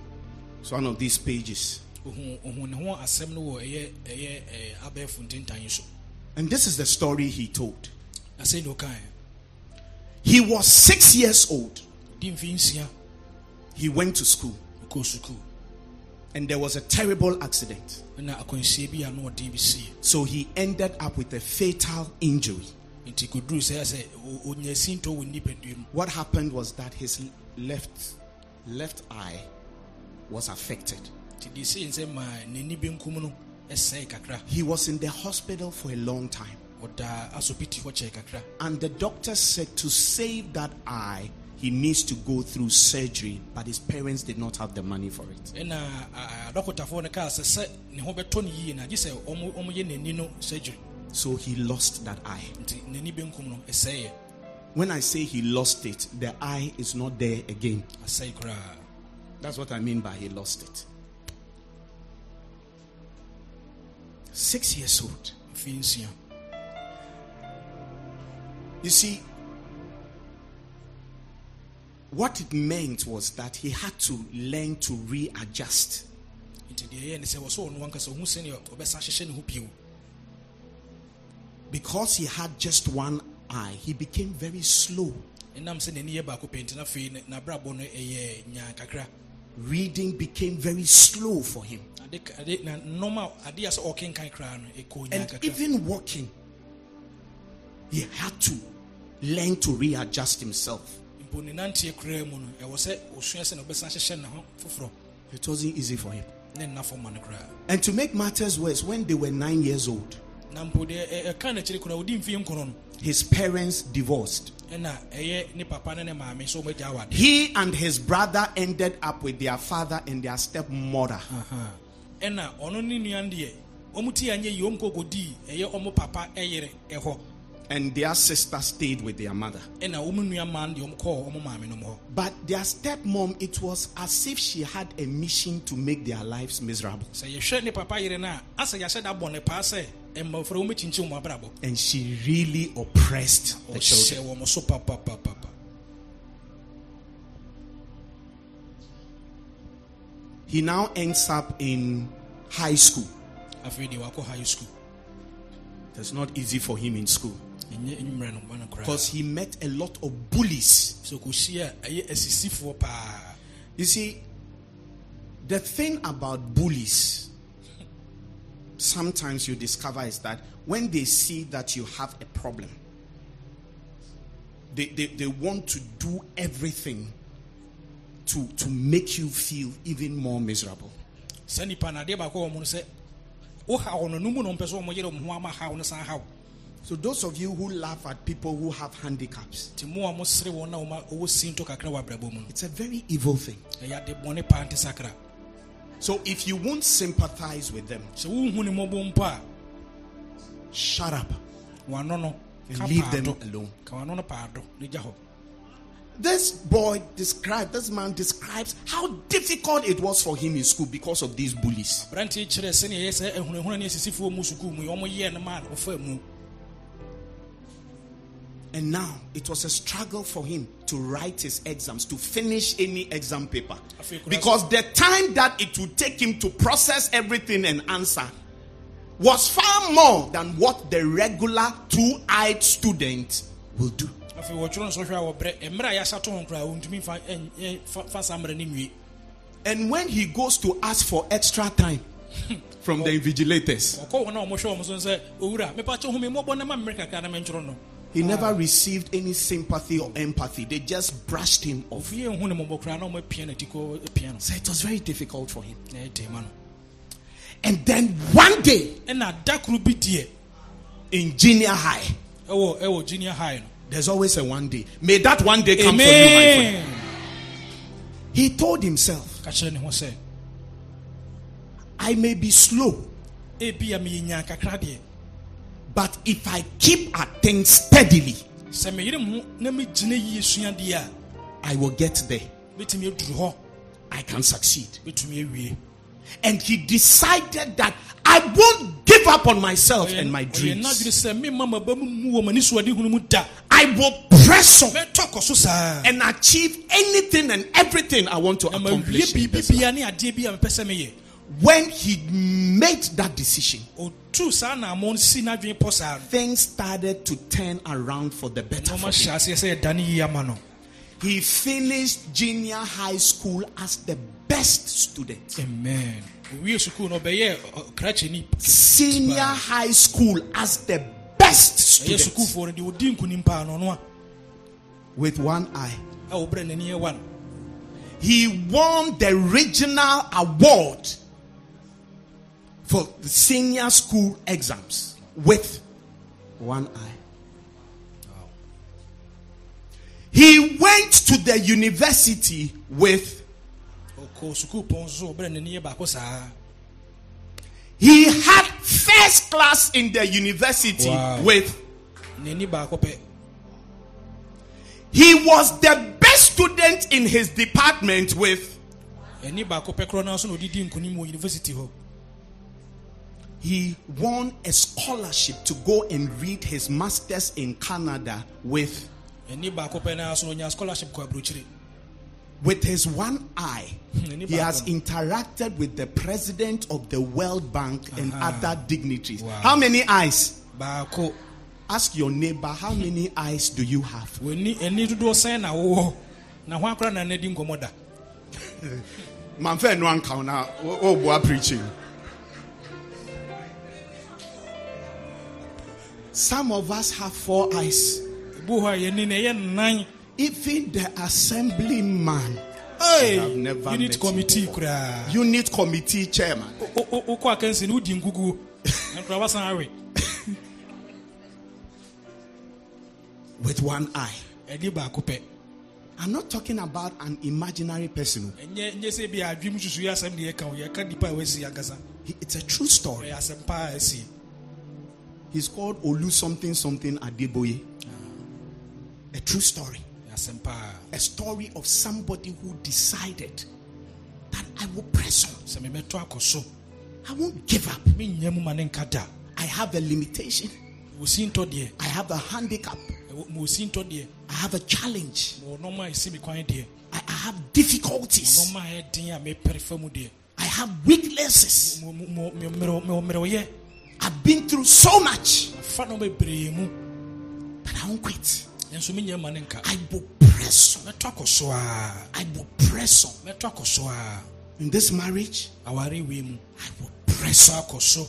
it's one of these pages. Ohu- ohu ne ho asɛm no wɔ ɛyɛ ɛyɛ ɛɛ, eh, abɛɛfo ntentan yi so And this is the story he told. na sɛ ne He was six years old. di mfe nsia He went to school, and there was a terrible accident. na akwanhyia bi a na ɔden bi sie So he ended up with a fatal injury. Nti kɔduru sɛ sɛ o- ɔnya sintɔ wɔ nipadua mu What happened was that his left left eye was affected. nti deɛ sei sɛ ma n'ani benkum no ɛsɛe kakra He was in the hospital for a long time. ɔda asopiti hɔ kyɛe kakra And the doctor said to save that eye, he needs to go through surgery, but his parents did not have the money for it. So he lost that eye. nti n'ani benkum no ɛsɛeɛ When I say he lost it, the eye is not there again. That's what I mean by he lost it. Six years old. You see, what it meant was that he had to learn to readjust. Because he had just one eye, he became very slow. Reading became very slow for him. And even walking, he had to learn to readjust himself. It wasn't easy for him. And to make matters worse, when they were nine years old, na mpo deɛ ɛ- ɛka n'akyiri koraa ɔdi mfeɛ nkron no his parents divorced. ɛna ɛyɛ ne papa ne ne maame sɛ ɔmagya awade He and his brother ended up with their father and their stepmother. ɛna ɔno ne nua no deɛ ɔmo ti anyɛ yie ɔmo kɔkɔdii ɛyɛ ɔmo papa ɛyere ɛhɔ And their sister stayed with their mother. ɛna ɔmo nua maa no deɛ ɔmo kɔɔ ɔmo maame no mu hɔ But their stepmom, it was as if she had a mission to make their lives miserable. Sɛ yɛhwɛ ne papa yere no a asɛ yɛahyɛ da bɔ ne paa sɛ mmɔfra wɔmɛkyinkyim wɔn abrabɔ And she really oppressed the children. so He now ends up in high school. afei deɛ wakɔ high school It's not easy for him in school ɛnyɛ nwummerɛ no ba no koraa because he met a lot of bullies. sɛ kɔhyia a ɛyɛ asisifoɔ paa You see, the thing about bullies, sometimes you discover is that when they see that you have a problem, they, they, they want to do everything to, to make you feel even more miserable. saa nipa no adeɛ baakɔ wɔ mu no sɛ wohaw no no mu na ɔmpɛ sɛ ɔmɔyere ɔmo ho ama haw no san haw So, those of you who laugh at people who have handicaps, nti mo a mosere wɔn na ɔma- ɔwɔ sinto kakra wɔ abrabɔ mu no it's a very evil thing. So, if you won't sympathize with them, sɛ wohu ne mmɔbɔ mpo a shut up. And leave them alone. ka wano no paado ne gya hɔ This boy described, this man describes how difficult it was for him in school because of these bullies. And now it was a struggle for him to write his exams, to finish any exam paper. Because the time that it would take him to process everything and answer was far more than what the regular two eyed student will do. afei wɔtwerɛ no sɛ hwɛ a wɔbrɛ mmerɛ a yɛahyɛ to ho koraa wɔntumi fa ɛn- ɛn- fa- fa saa mmerɛ no nwie And when he goes to ask for extra time from the invigilators, ɔkɔ wɔn a wɔhwɛ wɔn so sɛ owura mepa kyɛ hu mi mmɔbɔ na ma mmerɛ kakra na mentwerɛ no he never received any sympathy or empathy. They just brushed him off. ofie hu ne mmɔbɔ koraa na ɔmapia no ati kɔ apia no So it was very difficult for him. na ɛdɛ ma no And then one day ɛna da koro bi in junior high, junior high there's always a one day. May that one day come for you, my friend. He told himself, ka kyerɛ ne ho sɛ I may be slow, but if I keep at things steadily, sɛ meyere mo na megyina yie suadeɛ a I will get there. bɛtumi aduru hɔ I can succeed. And he decided that I won't give up on myself and my dreams. n'adwene sɛ memma maba mu mu wɔ m'ani soade hunu mu da I will press on mɛtɔ kɔ so saa and achieve anything and everything I want to accomplish. In biribi this life. bia ne adeɛ bi a mepɛ sɛ meyɛ When he made that decision, ɔtuu saa naamɔ si n'adwene pɔ saa no things started to turn around for the better. For him. aseɛ sɛ ɛda ne yie ama no He finished junior high school as the best student. amen owie sukuu no ɔbɛyɛ ɔ- krakyɛni Senior high school as the best student sukuufoɔ no deɛ ɔdi nkonim paa no ɔno with one eye. a a wɔbrɛ n'ani ɛwa no He won the regional award for the senior school exams with one eye. He went to the university with ɔkɔ sukuu pɔn so ɔbrɛ n'ani yɛ baako saa he had first class in the university Wow. with n'ani baako pɛ he was the best student in his department with he won a scholarship to go and read his masters in Canada with ani baako pɛ no so na ɔnya scholarship kɔ aburokyire. with his one eye. He has interacted with the president of the world bank and other dignitaries. Wow. how many eyes? Baako. Ask your neighbor how many eyes do you have? W'ani ani dodoɔ sɛn na wowɔ? Na ho some of us have four eyes. Ebu hɔ a yɛni na ɛyɛ nnan even the assemblyman Hey, have never unit met committee you. koraa unit committee chairman. With one eye. Ɛde baako pɛ i'm not talking about an imaginary person. Ɛnyɛ nyɛ sɛ bi adwem susu yɛ asɛm deɛ ɛka wo yɛka nipa a wasi ankasa He- it's a true story he's called olu something something adeboye a true story a story of somebody who decided that i will press on sɛ memɛtɔ akɔ so i won't give up mennya mu ma ne nka da i have a limitation wɔsi ntɔ deɛ i have a handicap ɛwɔ- ma wɔsi ntɔ i have a challenge ma ɔnɔma a ɛsi me kwan deɛ i, I have difficulties ɔnɔma a ɛyɛ den a mepɛre fa mu deɛ i have weaknesses I've been through so much. Afa no bebree mu. But i won't quit. Nanso menyɛ ma ne nka. I will press on. Mɛtɔ akɔ so a. I will press on. Mɛtɔ akɔ so a. In this marriage aware wei mu. I will press on. so.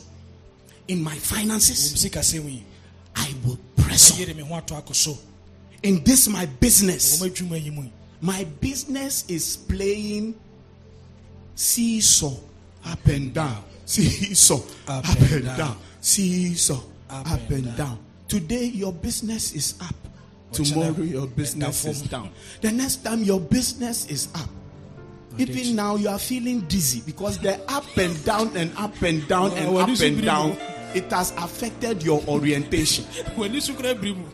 In my finances i will press on. yere me ho ato akɔ so. In this my business wɔm adwuma yi mu. yi My business is playing seesaw up and down, seesaw up, and down. seesaw up, Up and and down. Today your business is up. Tomorrow your business down is down. The next time your business is up. Even now you are feeling dizzy because the up and down and up and down and up and down it has affected your orientation. w'ani so kora biri mu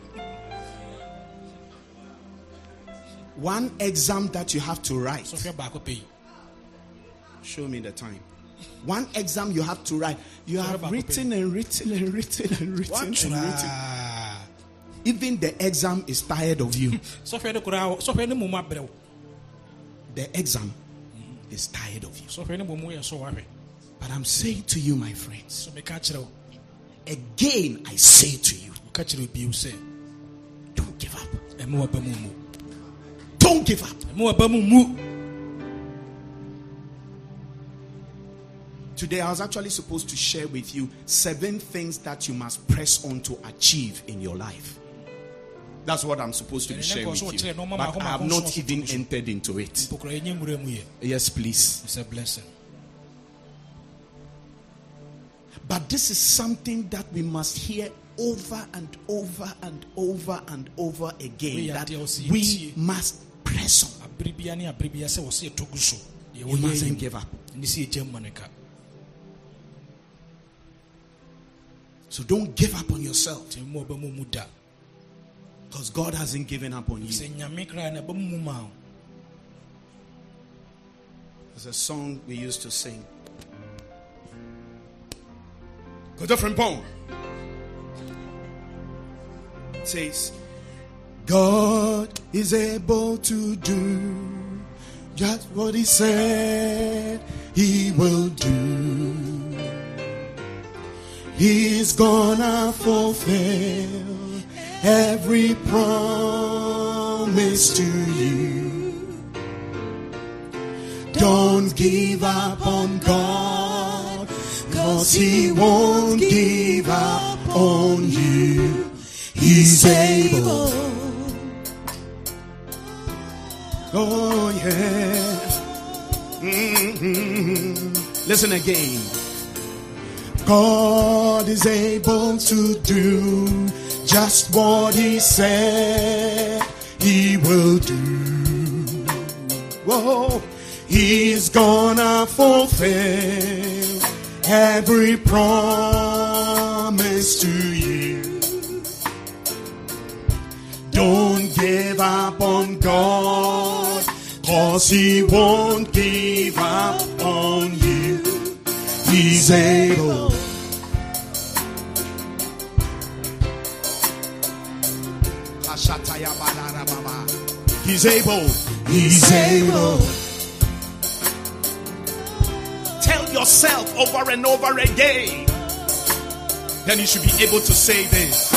One exam that you have to write. sɔhwɛ baako pɛ yi Show me the time. One exam you have to write. You have written and written and written and written and written. Even the exam is tired of you. sɔhwɛ no koraa sɔhwɛ no mmom abrɛ wo the exam is tired of you. sɔhwɛ no mmom yɛ so wahwɛ But I'm saying to you, my friends, so meka kyerɛ again I say to you, ka kyerɛ wo bio sɛ don't give up. ɛma waba mu mu Don't give up. Today, I was actually supposed to share with you seven things that you must press on to achieve in your life. That's what I'm supposed to be sharing with you. But I have not even entered into it. Yes, please. It's a blessing. But this is something that we must hear over and over and over and over again. That we must press on. We mustn't give up. So don't give up on yourself. Because God hasn't given up on you. There's a song we used to sing. Go different poem. It says, God is able to do just what He said He will do. He's gonna fulfill every promise to you. Don't give up on God, cause He won't give up on you. He's able. Oh, yeah. Mhm. Listen again. God is able to do just what He said He will do. Whoa, He's gonna fulfill every promise to you. Don't give up on God, cause He won't give up on you. He's able. He's able. He's able. Tell yourself over and over again. Then you should be able to say this.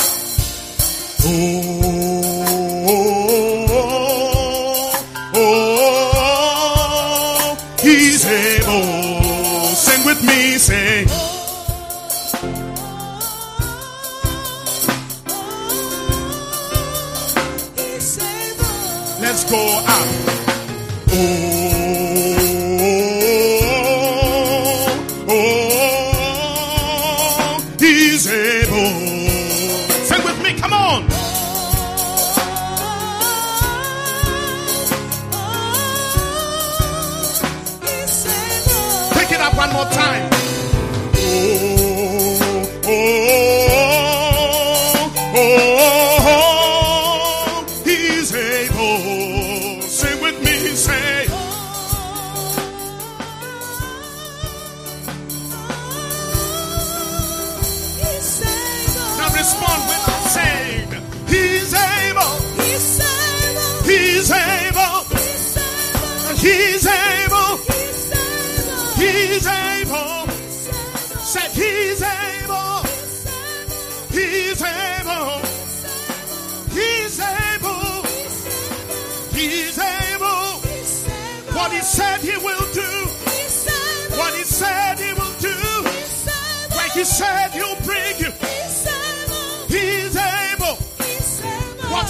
Oh, oh,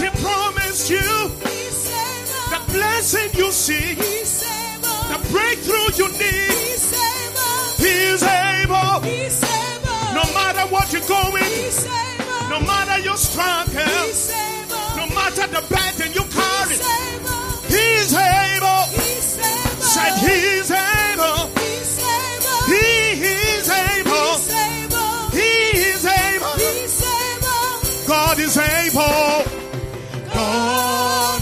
he promised you. The blessing you see. The breakthrough you need. He's able. No matter what you're going. No matter your struggle. No matter the burden you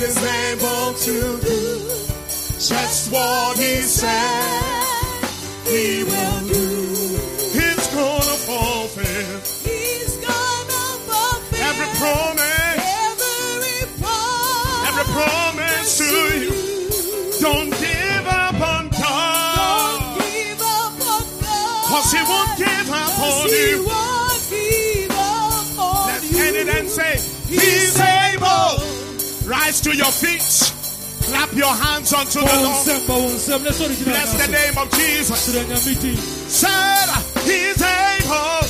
is able to do just what He said He will do. He's gonna fulfill every promise, every promise every promise to you. Don't give up on God, Don't give up on God. cause He won't give up on you. Let's end it and say, He's. Rise to your feet. Clap your hands unto the Lord. Bless the name of Jesus. Said he's able.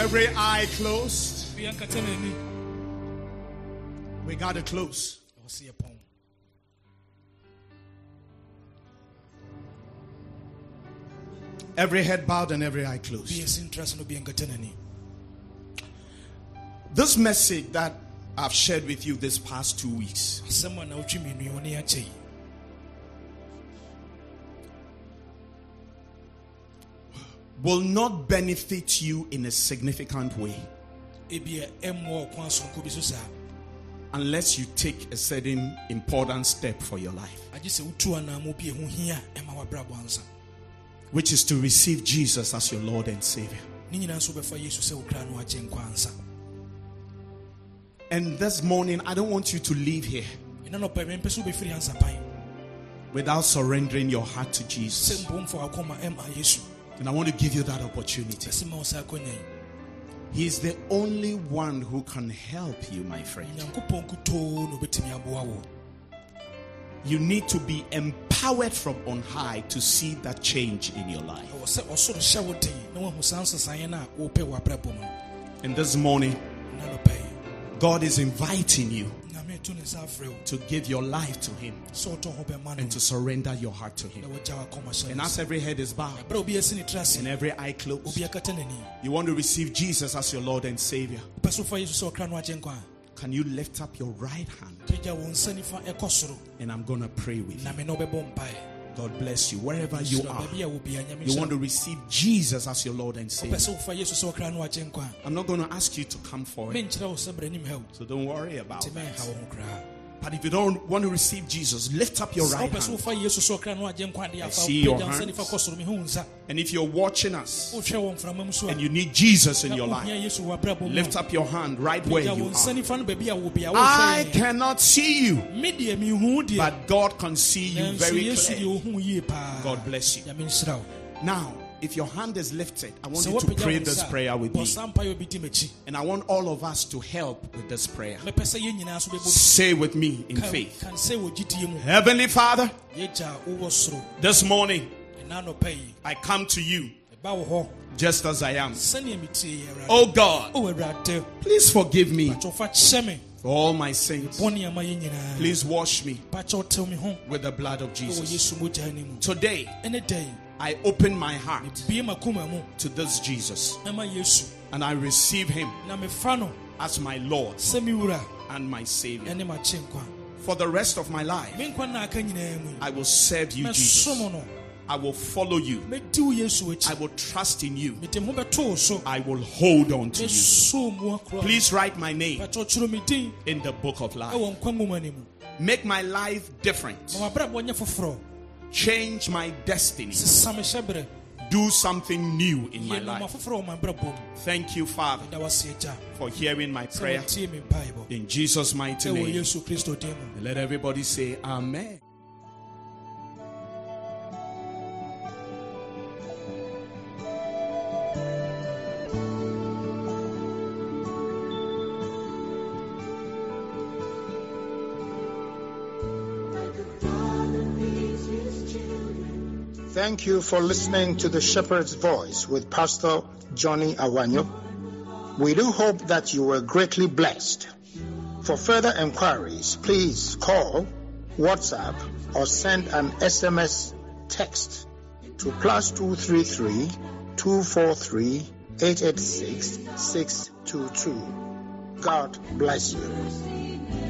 Every eye closed. We got to close. Every head bowed and every eye closed. bia si ntra so no bia nkata n'ani This message that I've shared with you this past two weeks asɛm a na wotwe mmienu yi wɔne yɛakyɛ yi will not benefit you in a significant way ebia ɛmmoa ɔko asonko bi so saa unless you take a certain important step for your life, which is to receive Jesus as your Lord and Savior. ne nyinaa nso wobɛfa yesu sɛ wo kra no agye nkwa ansa And this morning, I don't want you to leave here ɛna nɔpa mempɛ sɛ wobɛfiri ansapan without surrendering your heart to Jesus. mpo mfa wakɔma ɛma yesu And I want to give you that opportunity. ɛsɛ ma wo saa akɔnya yi He is the only one who can help you, my friend. You need to be empowered from on high to see that change in your life. ɛwɔ sɛ ɔsoro hyɛ wo den na woahu saa nsesaeɛ no a wopɛ w'abrabɔ mu no And this morning, na nɔpa yi God is inviting you to ne nsa afrɛ wo to give your life to Him sɛ wotɔ ho bɛma no and to surrender your heart to Him. wagya wakɔma hyɛ And as every head is bowed berɛ a obi asi ne tra ase and every eye closed, obi akata n'ani you want to receive Jesus as your Lord and Savior. Wopɛ so wofa yesu sɛ ɔkra no agye nkwa a Can you lift up your right hand? gyagya wo nsa nifa ɛkɔ soro And I'm going to pray with you. na me na wobɛbɔ mpae God bless you. Wherever you are, baabi a wo bia nyame you want to receive Jesus as your Lord and Savior. sɛ wofa yesu sɛ ɔkra no agye nkwa a I'm not going to ask you to come forward, menkyerɛ wo sɛ brɛ nim ha wo so don't worry about nti mɛnha that. wo ho koraa But if you don't want to receive Jesus, lift up your right hand. wofa yesu sɛ ɔkra no agye nkwa de afa see your hands. nifa kɔ soro mehu wo nsa And if you're watching us wohwɛ wɔ mframa mu so a and you need Jesus in your life, yesu wɔ abrabɔ mu lift up your hand right where you are. nifa no baabi a wo bia I cannot see you, me deɛ mehu wo deɛ but God can see you very clearly. ɔhu wo yie paa God bless you. nyame nhyira wo Now, if your hand is lifted, I want you to pray this prayer with me. saa mpaeɛ a obi di m'akyi And I want all of us to help with this prayer. mɛpɛ sɛ yɛn nyinaa so bɛbɔ Say with me in faith. kan sɛ wɔ gyidie mu Heavenly Father, yɛgya a wowɔ soro. this morning ɛna nɔpa yi I come to you ɛba wo hɔ just as I am. Oh God, please forgive me pakyɛwfa kyɛ me for all my sins. bɔne ama yɛ nyinaa Please wash me pakyɛw tew me ho. with the blood of Jesus. yesu mogya no mu Today, I open my heart bie makoma mu to this Jesus and I receive him as my Lord and my Savior. ɛne makye nkwa For the rest of my life, me nkwa na aka nyinaa mu yi, I will serve you, Jesus. I will follow you. mɛdi wo yesu I will trust in you. mede me ho bɛto wo so I will hold on to you. mɛsom mu akora Please write my name pakyɛw kyerɛ me din in the book of life. ɛwɔ nkwa nwoma no mu Make my life different. Ma wabrabɔ nyɛ foforɔ Change my destiny. sesa me hyɛberɛ Do something new in my life. foforɔ wɔ mabrabɔ mu Thank you, Father, da wase agya for hearing my prayer. wɔtie me mpaebɔ In Jesus' mighty name. yesu kristo din mu Let everybody say Amen. Thank you for listening to the Shepherd's Voice with Pastor Johnny Awanyo. We do hope that you were greatly blessed. For further enquiries, please call, WhatsApp, or send an SMS text to plus 233 243 886 622. God bless you.